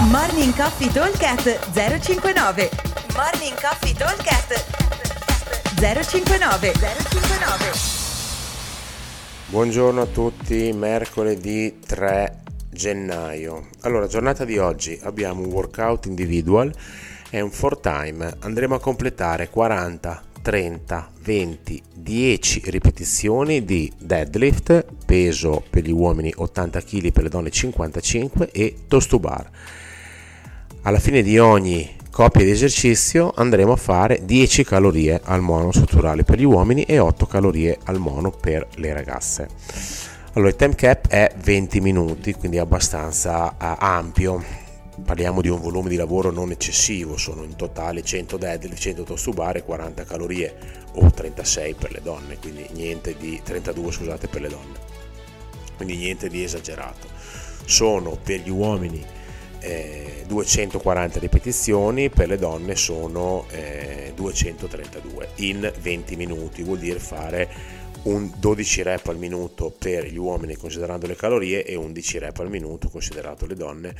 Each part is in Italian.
Morning Coffee Talkcast 059 Morning Coffee Talkcast 059 059 Buongiorno a tutti, mercoledì 3 gennaio. Allora, giornata di oggi abbiamo un workout individual e un 4 time. Andremo a completare 40, 30, 20, 10 ripetizioni di deadlift, peso per gli uomini 80 kg, per le donne 55 e toast to bar. Alla fine di ogni coppia di esercizio andremo a fare 10 calorie al mono strutturale per gli uomini e 8 calorie al mono per le ragazze. Allora il time cap è 20 minuti, quindi abbastanza uh, ampio. Parliamo di un volume di lavoro non eccessivo, sono in totale 100 deadlift, 100 toast to bar e 40 calorie o 36 per le donne, quindi niente di 32 scusate per le donne. Quindi niente di esagerato. Sono per gli uomini eh, 240 ripetizioni, per le donne sono eh, 232 in 20 minuti, vuol dire fare un 12 rep al minuto per gli uomini considerando le calorie e 11 rep al minuto considerato le donne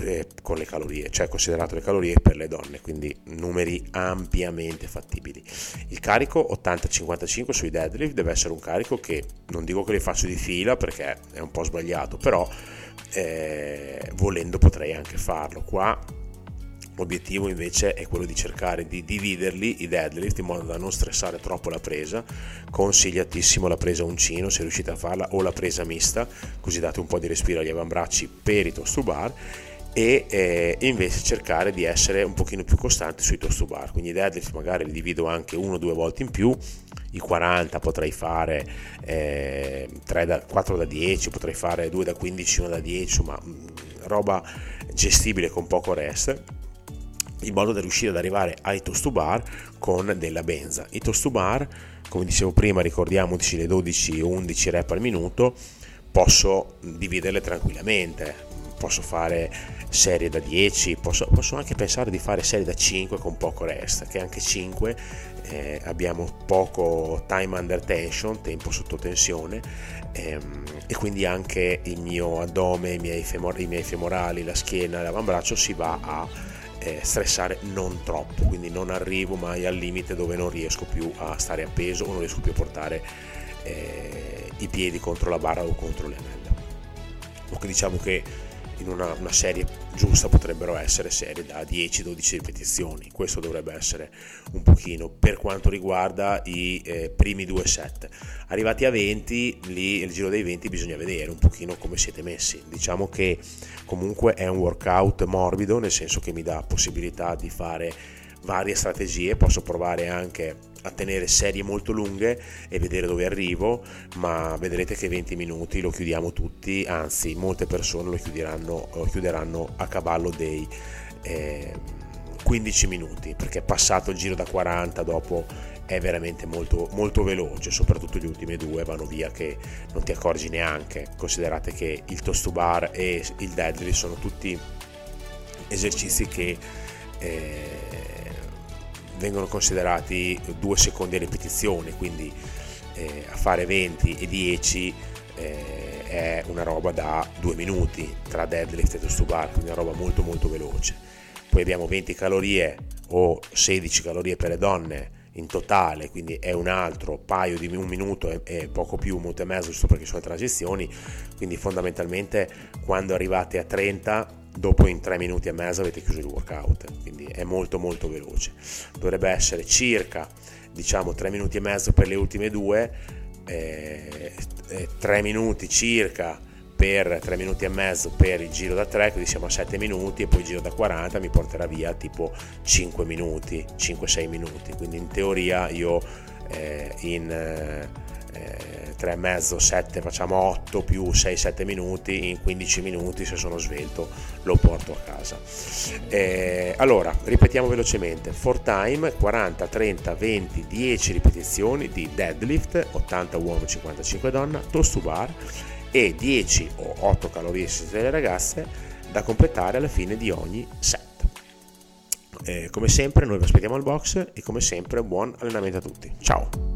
eh, con le calorie, cioè considerato le calorie per le donne, quindi numeri ampiamente fattibili. Il carico 80-55 sui deadlift deve essere un carico che non dico che li faccio di fila perché è un po' sbagliato, però eh, volendo potrei anche farlo. Qua L'obiettivo invece è quello di cercare di dividerli i deadlift in modo da non stressare troppo la presa. Consigliatissimo la presa uncino se riuscite a farla o la presa mista, così date un po' di respiro agli avambracci per i toast to bar e eh, invece cercare di essere un pochino più costanti sui toast to bar. Quindi i deadlift magari li divido anche uno o due volte in più, i 40 potrei fare eh, 3 da, 4 da 10, potrei fare 2 da 15, 1 da 10, insomma roba gestibile con poco rest in modo da riuscire ad arrivare ai toast to bar con della benza. I toast to bar, come dicevo prima, ricordiamoci le 12-11 rep al minuto, posso dividerle tranquillamente, posso fare serie da 10, posso, posso, anche pensare di fare serie da 5 con poco rest, che anche 5 eh, abbiamo poco time under tension, tempo sotto tensione ehm, e quindi anche il mio addome, i miei, femor- i miei femorali, la schiena, l'avambraccio si va a eh, stressare non troppo, quindi non arrivo mai al limite dove non riesco più a stare appeso o non riesco più a portare eh, i piedi contro la barra o contro le anelle. O diciamo che in una, una, serie giusta potrebbero essere serie da 10-12 ripetizioni. Questo dovrebbe essere un pochino per quanto riguarda i eh, primi due set. Arrivati a 20, lì il giro dei 20 bisogna vedere un pochino come siete messi. Diciamo che comunque è un workout morbido, nel senso che mi dà possibilità di fare varie strategie, posso provare anche a tenere serie molto lunghe e vedere dove arrivo, ma vedrete che 20 minuti lo chiudiamo tutti, anzi molte persone lo chiuderanno, lo chiuderanno a cavallo dei eh, 15 minuti, perché passato il giro da 40 dopo è veramente molto, molto veloce, soprattutto gli ultimi due vanno via che non ti accorgi neanche, considerate che il toast to bar e il deadlift sono tutti esercizi che eh, vengono considerati due secondi a ripetizione, quindi eh, a fare 20 e 10 eh, è una roba da 2 minuti tra deadlift e toast to bar, quindi una roba molto molto veloce. Poi abbiamo 20 calorie o 16 calorie per le donne in totale, quindi è un altro paio di un minuto e poco più, un minuto e mezzo, giusto perché sono transizioni, quindi fondamentalmente quando arrivate a 30 dopo in 3 minuti e mezzo avete chiuso il workout, quindi è molto molto veloce. Dovrebbe essere circa diciamo 3 minuti e mezzo per le ultime due, eh, 3 minuti circa per 3 minuti e mezzo per il giro da 3, quindi siamo a 7 minuti e poi il giro da 40 mi porterà via tipo 5 minuti, 5-6 minuti, quindi in teoria io eh, in... Eh, 3,5, 7, facciamo 8 più 6-7 minuti, in 15 minuti se sono svelto lo porto a casa. Eh, allora, ripetiamo velocemente, for time 40, 30, 20, 10 ripetizioni di deadlift, 80 uomo, 55 donna, toast to bar e 10 o 8 calorie se siete le ragazze da completare alla fine di ogni set. Eh, come sempre noi vi aspettiamo al box e come sempre buon allenamento a tutti. Ciao!